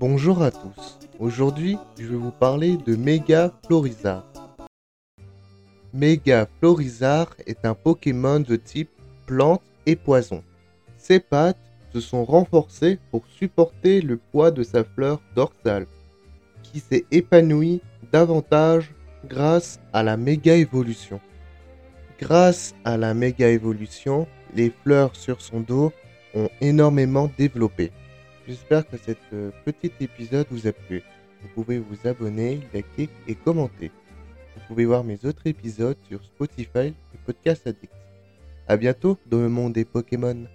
Bonjour à tous. Aujourd'hui, je vais vous parler de Mega Florizard. Mega Florizard est un Pokémon de type plante et poison. Ses pattes se sont renforcées pour supporter le poids de sa fleur dorsale, qui s'est épanouie davantage grâce à la méga évolution. Grâce à la méga évolution, les fleurs sur son dos ont énormément développé. J'espère que cet euh, petit épisode vous a plu. Vous pouvez vous abonner, liker et commenter. Vous pouvez voir mes autres épisodes sur Spotify et Podcast Addict. A bientôt dans le monde des Pokémon.